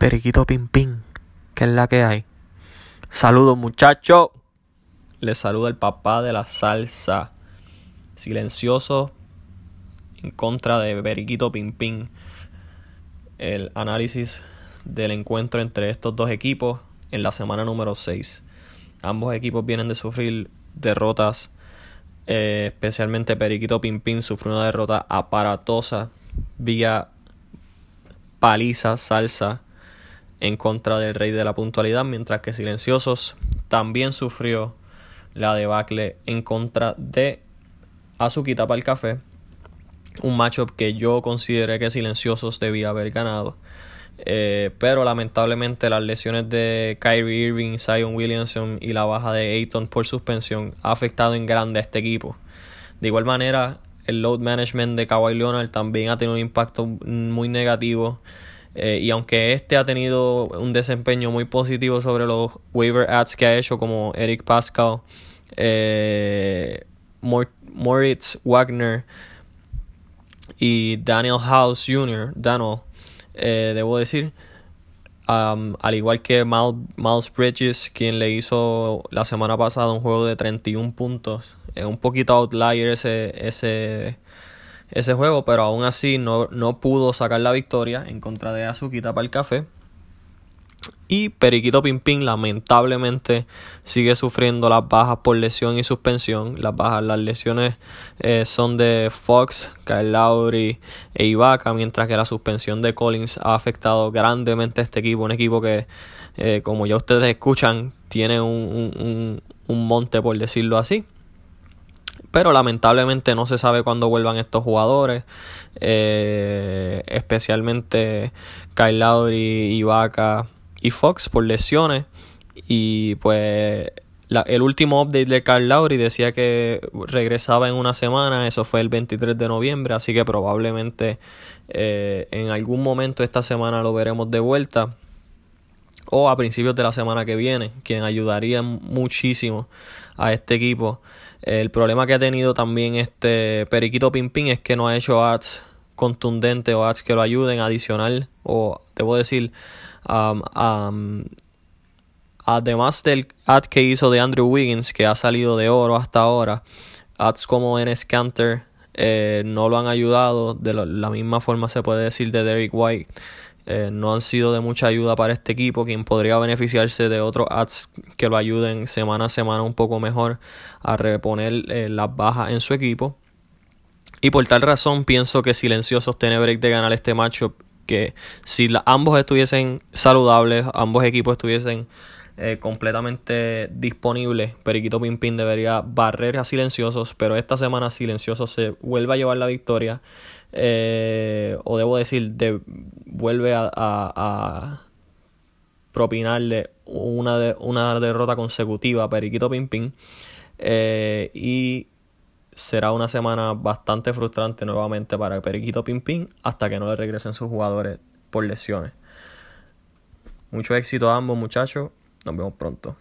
Periquito Pim Pim, que es la que hay. Saludos muchachos. Les saluda el papá de la salsa. Silencioso en contra de Periquito Pim Pim. El análisis del encuentro entre estos dos equipos en la semana número 6. Ambos equipos vienen de sufrir derrotas. Eh, especialmente Periquito Pim Pim sufrió una derrota aparatosa vía paliza, salsa en contra del rey de la puntualidad, mientras que Silenciosos también sufrió la debacle en contra de Azuquita para el café. Un matchup que yo consideré que Silenciosos debía haber ganado. Eh, pero lamentablemente las lesiones de Kyrie Irving, Zion Williamson y la baja de Ayton por suspensión ha afectado en grande a este equipo. De igual manera, el load management de Kawhi Leonard también ha tenido un impacto muy negativo eh, y aunque este ha tenido un desempeño muy positivo sobre los waiver ads que ha hecho, como Eric Pascal, eh, Moritz Wagner y Daniel House Jr., Daniel, eh, debo decir, al igual que Miles Bridges, quien le hizo la semana pasada un juego de 31 puntos, es un poquito outlier ese, ese ese juego, pero aún así no, no pudo sacar la victoria en contra de Azuquita para el café. Y Periquito Pimpín lamentablemente sigue sufriendo las bajas por lesión y suspensión. Las bajas, las lesiones eh, son de Fox, Kyle Lowry e Ibaka, mientras que la suspensión de Collins ha afectado grandemente a este equipo. Un equipo que, eh, como ya ustedes escuchan, tiene un, un, un monte, por decirlo así. Pero lamentablemente no se sabe cuándo vuelvan estos jugadores. Eh, especialmente Kyle Lowry, Ibaka y Fox por lesiones. Y pues el último update de Kyle Lowry decía que regresaba en una semana. Eso fue el 23 de noviembre. Así que probablemente eh, en algún momento esta semana lo veremos de vuelta o a principios de la semana que viene, quien ayudaría muchísimo a este equipo. El problema que ha tenido también este Periquito Pimpín es que no ha hecho ads contundentes o ads que lo ayuden adicional o debo decir um, um, además del ad que hizo de Andrew Wiggins que ha salido de oro hasta ahora ads como en Scanter eh, no lo han ayudado de la misma forma se puede decir de Derek White eh, no han sido de mucha ayuda para este equipo, quien podría beneficiarse de otros ads que lo ayuden semana a semana un poco mejor a reponer eh, las bajas en su equipo. Y por tal razón pienso que Silenciosos tiene break de ganar este matchup, que si ambos estuviesen saludables, ambos equipos estuviesen eh, completamente disponibles, Periquito Pimpín debería barrer a Silenciosos, pero esta semana Silenciosos se vuelve a llevar la victoria eh, o debo decir, de, vuelve a, propinarle una, de, una derrota consecutiva a Periquito Pimpín. Eh, y será una semana bastante frustrante nuevamente para Periquito Pimpín hasta que no le regresen sus jugadores por lesiones. Mucho éxito a ambos muchachos. Abbiamo pronto.